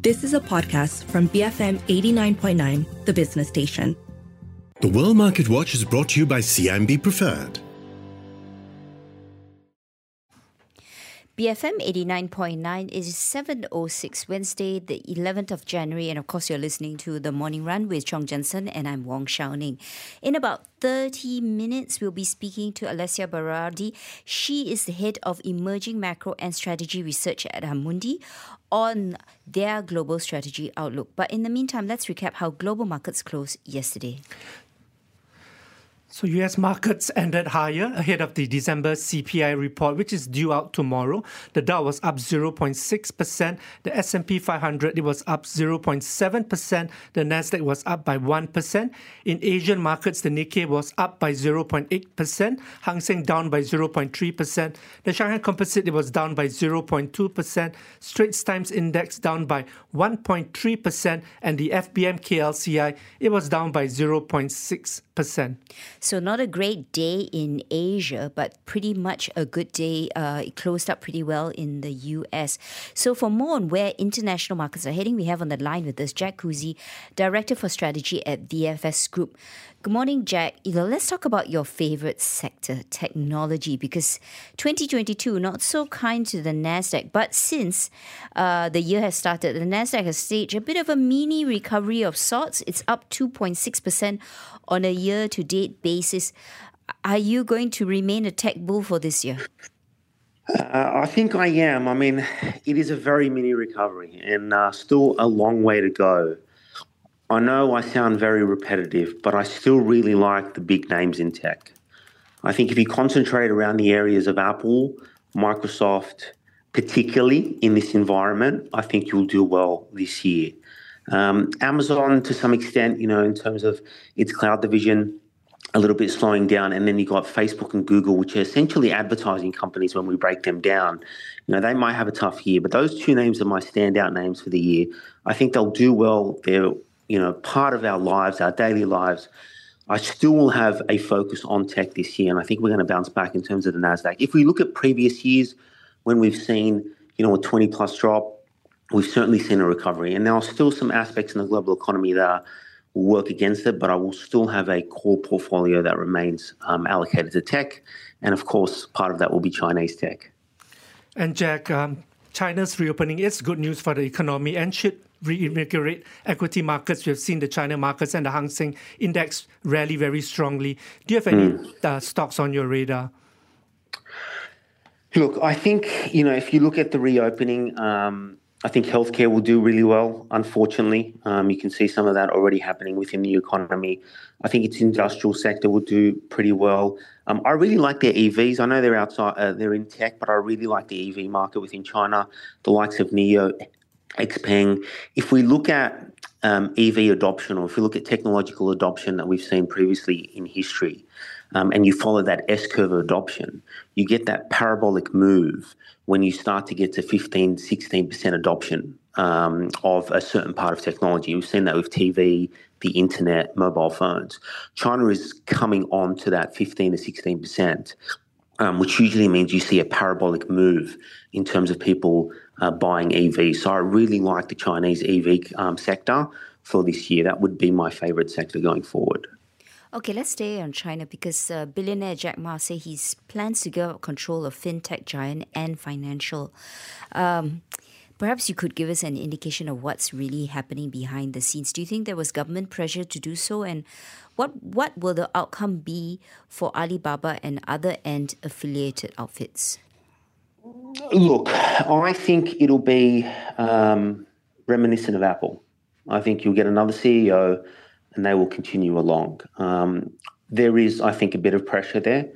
This is a podcast from BFM 89.9, the business station. The World Market Watch is brought to you by CIMB Preferred. BFM 89.9 is 7.06 Wednesday, the 11th of January. And of course, you're listening to The Morning Run with Chong Jensen and I'm Wong Shou Ning. In about 30 minutes, we'll be speaking to Alessia Berardi. She is the head of emerging macro and strategy research at Amundi on their global strategy outlook. But in the meantime, let's recap how global markets closed yesterday. So US markets ended higher ahead of the December CPI report, which is due out tomorrow. The Dow was up 0.6%. The S&P 500 it was up 0.7%. The Nasdaq was up by 1%. In Asian markets, the Nikkei was up by 0.8%. Hang Seng down by 0.3%. The Shanghai Composite it was down by 0.2%. Straits Times Index down by 1.3%, and the FBM KLCI it was down by 0.6%. So, not a great day in Asia, but pretty much a good day. Uh, it closed up pretty well in the US. So, for more on where international markets are heading, we have on the line with us Jack Kruse, Director for Strategy at VFS Group. Good morning, Jack. Let's talk about your favorite sector, technology, because 2022 not so kind to the Nasdaq. But since uh, the year has started, the Nasdaq has staged a bit of a mini recovery of sorts. It's up 2.6 percent on a year-to-date basis. Are you going to remain a tech bull for this year? Uh, I think I am. I mean, it is a very mini recovery and uh, still a long way to go. I know I sound very repetitive, but I still really like the big names in tech. I think if you concentrate around the areas of Apple, Microsoft, particularly in this environment, I think you'll do well this year. Um, Amazon, to some extent, you know, in terms of its cloud division, a little bit slowing down, and then you got Facebook and Google, which are essentially advertising companies. When we break them down, you know, they might have a tough year, but those two names are my standout names for the year. I think they'll do well. They're you know, part of our lives, our daily lives. I still will have a focus on tech this year, and I think we're going to bounce back in terms of the Nasdaq. If we look at previous years, when we've seen you know a 20 plus drop, we've certainly seen a recovery, and there are still some aspects in the global economy that will work against it. But I will still have a core portfolio that remains um, allocated to tech, and of course, part of that will be Chinese tech. And Jack, um, China's reopening is good news for the economy and should reinvigorate equity markets. We have seen the China markets and the Hang Seng Index rally very strongly. Do you have any mm. uh, stocks on your radar? Look, I think, you know, if you look at the reopening, um, I think healthcare will do really well, unfortunately. Um, you can see some of that already happening within the economy. I think its industrial sector will do pretty well. Um, I really like their EVs. I know they're outside, uh, they're in tech, but I really like the EV market within China. The likes of NIO, XPeng. If we look at um, EV adoption, or if we look at technological adoption that we've seen previously in history, um, and you follow that S curve of adoption, you get that parabolic move when you start to get to 15, 16% adoption um, of a certain part of technology. We've seen that with TV, the internet, mobile phones. China is coming on to that 15 to 16%. Um, which usually means you see a parabolic move in terms of people uh, buying EVs. So I really like the Chinese EV um, sector for this year. That would be my favorite sector going forward. Okay, let's stay on China because uh, billionaire Jack Ma said he plans to give up control of fintech giant Ant Financial. Um, perhaps you could give us an indication of what's really happening behind the scenes. Do you think there was government pressure to do so, and what what will the outcome be for Alibaba and other end affiliated outfits? Look, I think it'll be um, reminiscent of Apple. I think you'll get another CEO and they will continue along. Um, there is, I think, a bit of pressure there.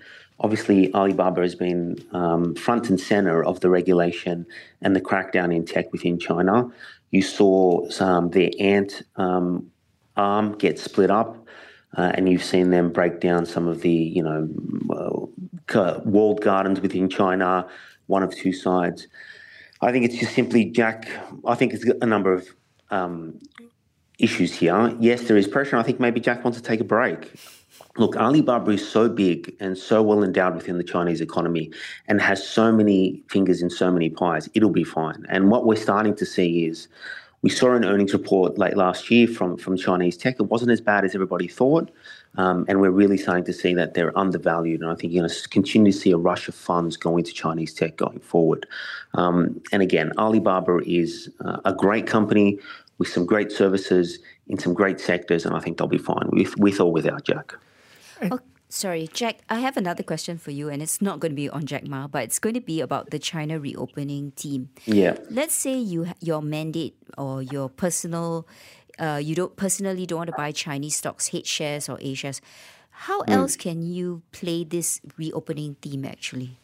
Obviously, Alibaba has been um, front and center of the regulation and the crackdown in tech within China. You saw some, their ant um, arm get split up. Uh, and you've seen them break down some of the, you know, uh, walled gardens within China, one of two sides. I think it's just simply Jack. I think it's a number of um, issues here. Yes, there is pressure. I think maybe Jack wants to take a break. Look, Alibaba is so big and so well endowed within the Chinese economy and has so many fingers in so many pies. It'll be fine. And what we're starting to see is we saw an earnings report late last year from, from Chinese tech. It wasn't as bad as everybody thought. Um, and we're really starting to see that they're undervalued. And I think you're going to continue to see a rush of funds going to Chinese tech going forward. Um, and again, Alibaba is uh, a great company with some great services in some great sectors. And I think they'll be fine with, with or without Jack. Oh, sorry, Jack, I have another question for you, and it's not going to be on Jack Ma, but it's going to be about the China reopening team. Yeah. Let's say you your mandate or your personal uh, you don't personally don't want to buy Chinese stocks, H shares or A shares. How mm. else can you play this reopening theme actually?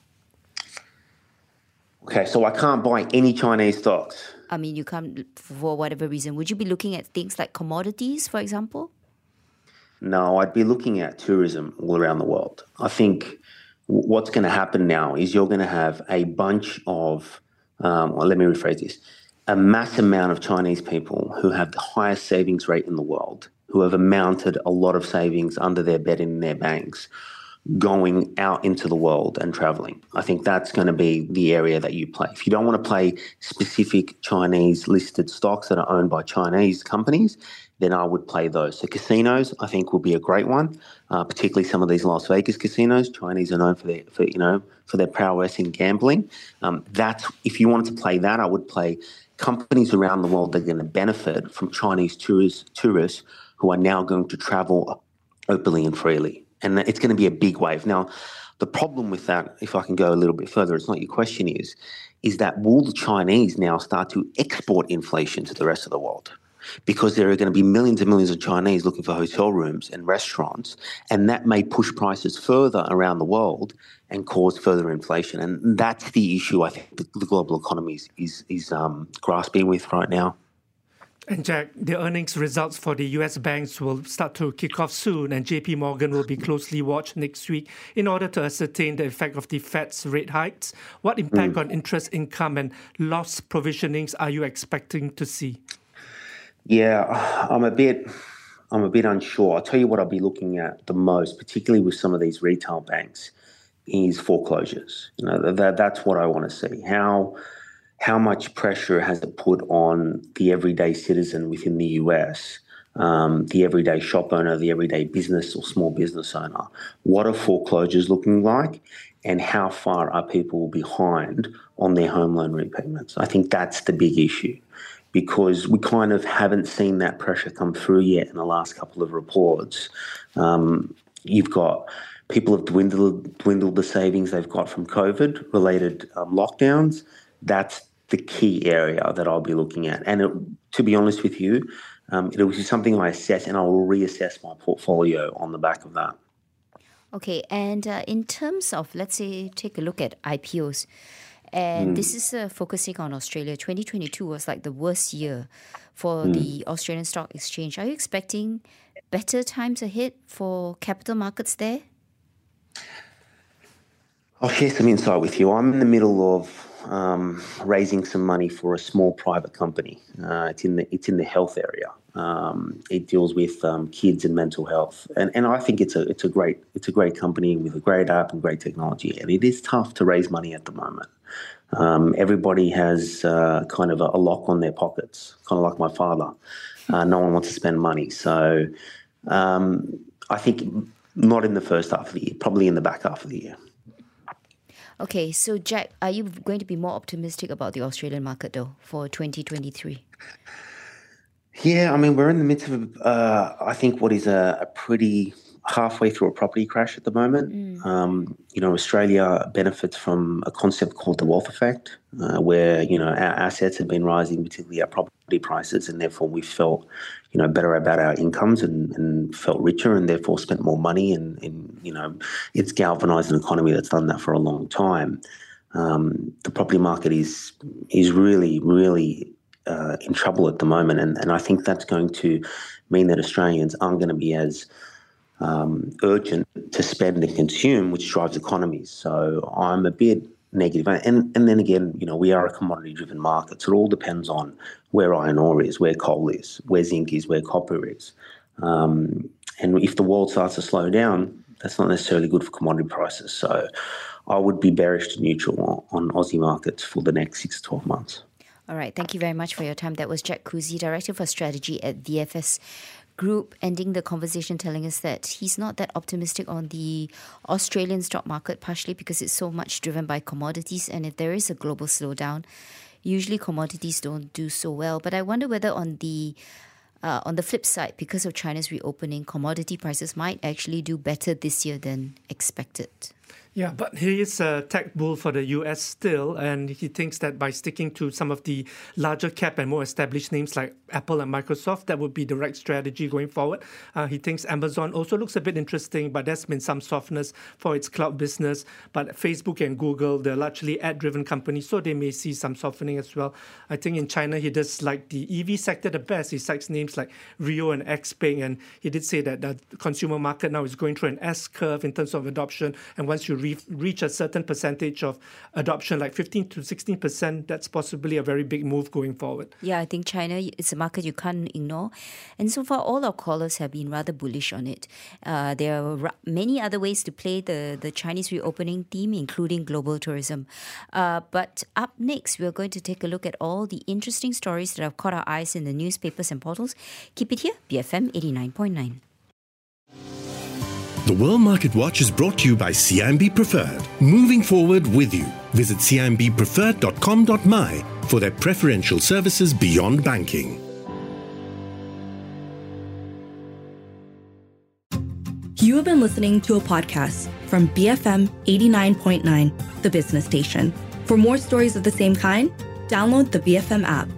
Okay, so I can't buy any Chinese stocks. I mean, you can't for whatever reason. Would you be looking at things like commodities, for example? No, I'd be looking at tourism all around the world. I think what's going to happen now is you're going to have a bunch of, um, well, let me rephrase this a mass amount of Chinese people who have the highest savings rate in the world, who have amounted a lot of savings under their bed in their banks, going out into the world and traveling. I think that's going to be the area that you play. If you don't want to play specific Chinese listed stocks that are owned by Chinese companies, then I would play those. So casinos, I think, will be a great one, uh, particularly some of these Las Vegas casinos. Chinese are known for their, for, you know, for their prowess in gambling. Um, that's if you wanted to play that, I would play companies around the world that are going to benefit from Chinese tourists, tourists who are now going to travel openly and freely. And it's going to be a big wave. Now, the problem with that, if I can go a little bit further, it's not your question is, is that will the Chinese now start to export inflation to the rest of the world? because there are going to be millions and millions of Chinese looking for hotel rooms and restaurants, and that may push prices further around the world and cause further inflation. And that's the issue I think the, global economy is is, is um, grasping with right now. And Jack, the earnings results for the US banks will start to kick off soon, and JP Morgan will be closely watched next week in order to ascertain the effect of the Fed's rate hikes. What impact mm. on interest income and loss provisionings are you expecting to see? Yeah, I'm a bit. I'm a bit unsure. I'll tell you what I'll be looking at the most, particularly with some of these retail banks, is foreclosures. You know, that, that's what I want to see. How how much pressure has it put on the everyday citizen within the US, um, the everyday shop owner, the everyday business or small business owner? What are foreclosures looking like? And how far are people behind on their home loan repayments? I think that's the big issue because we kind of haven't seen that pressure come through yet in the last couple of reports. Um, you've got people have dwindled dwindled the savings they've got from COVID related um, lockdowns. That's the key area that I'll be looking at. And it, to be honest with you, um, it will be something I assess, and I will reassess my portfolio on the back of that. Okay, and uh, in terms of let's say take a look at IPOs. And mm. this is uh, focusing on Australia. 2022 was like the worst year for mm. the Australian Stock Exchange. Are you expecting better times ahead for capital markets there? I'll share some insight with you. I'm in the middle of um, raising some money for a small private company. Uh, it's in the it's in the health area. Um, it deals with um, kids and mental health, and, and I think it's a it's a great it's a great company with a great app and great technology. And it is tough to raise money at the moment. Um, everybody has uh, kind of a, a, lock on their pockets, kind of like my father. Uh, no one wants to spend money, so um, I think not in the first half of the year, probably in the back half of the year. Okay, so Jack, are you going to be more optimistic about the Australian market though for 2023? Yeah, I mean, we're in the midst of, uh, I think, what is a, a, pretty halfway through a property crash at the moment. Mm. Um, you know, Australia benefits from a concept called the wealth effect, uh, where, you know, our assets have been rising, particularly our property prices, and therefore we felt, you know, better about our incomes and, and felt richer and therefore spent more money. And, and, you know, it's galvanized an economy that's done that for a long time. Um, the property market is is really, really uh, in trouble at the moment, and, and I think that's going to mean that Australians aren't going to be as um, urgent to spend and consume, which drives economies. So I'm a bit negative. And and then again, you know, we are a commodity-driven market, so it all depends on where iron ore is, where coal is, where zinc is, where copper is. Um, and if the world starts to slow down, that's not necessarily good for commodity prices. So I would be bearish to neutral on Aussie markets for the next six to 12 months. All right. Thank you very much for your time. That was Jack Kruse, Director for Strategy at VFS Group, ending the conversation telling us that he's not that optimistic on the Australian stock market, partially because it's so much driven by commodities. And if there is a global slowdown, usually commodities don't do so well. But I wonder whether on the uh, on the flip side, because of China's reopening, commodity prices might actually do better this year than expected. Yeah, but he is a tech bull for the US still, and he thinks that by sticking to some of the larger cap and more established names like Apple and Microsoft, that would be the right strategy going forward. Uh, he thinks Amazon also looks a bit interesting, but there's been some softness for its cloud business. But Facebook and Google, they're largely ad driven companies, so they may see some softening as well. I think in China, he does like the EV sector the best. He cites names like NIO and Xpeng, and he did say that the consumer market now is going through an S curve in terms of adoption. And once you re- reach a certain percentage of adoption, like 15 to 16 percent, that's possibly a very big move going forward. Yeah, I think China is a market you can't ignore. And so far, all our callers have been rather bullish on it. Uh, there are many other ways to play the, the Chinese reopening theme, including global tourism. Uh, but up next, we're going to take a look at all the interesting stories that have caught our eyes in the newspapers and portals. Keep it here, BFM 89.9. The World Market Watch is brought to you by CIMB Preferred. Moving forward with you. Visit cimbpreferred.com.my for their preferential services beyond banking. You have been listening to a podcast from BFM 89.9, the business station. For more stories of the same kind, download the BFM app.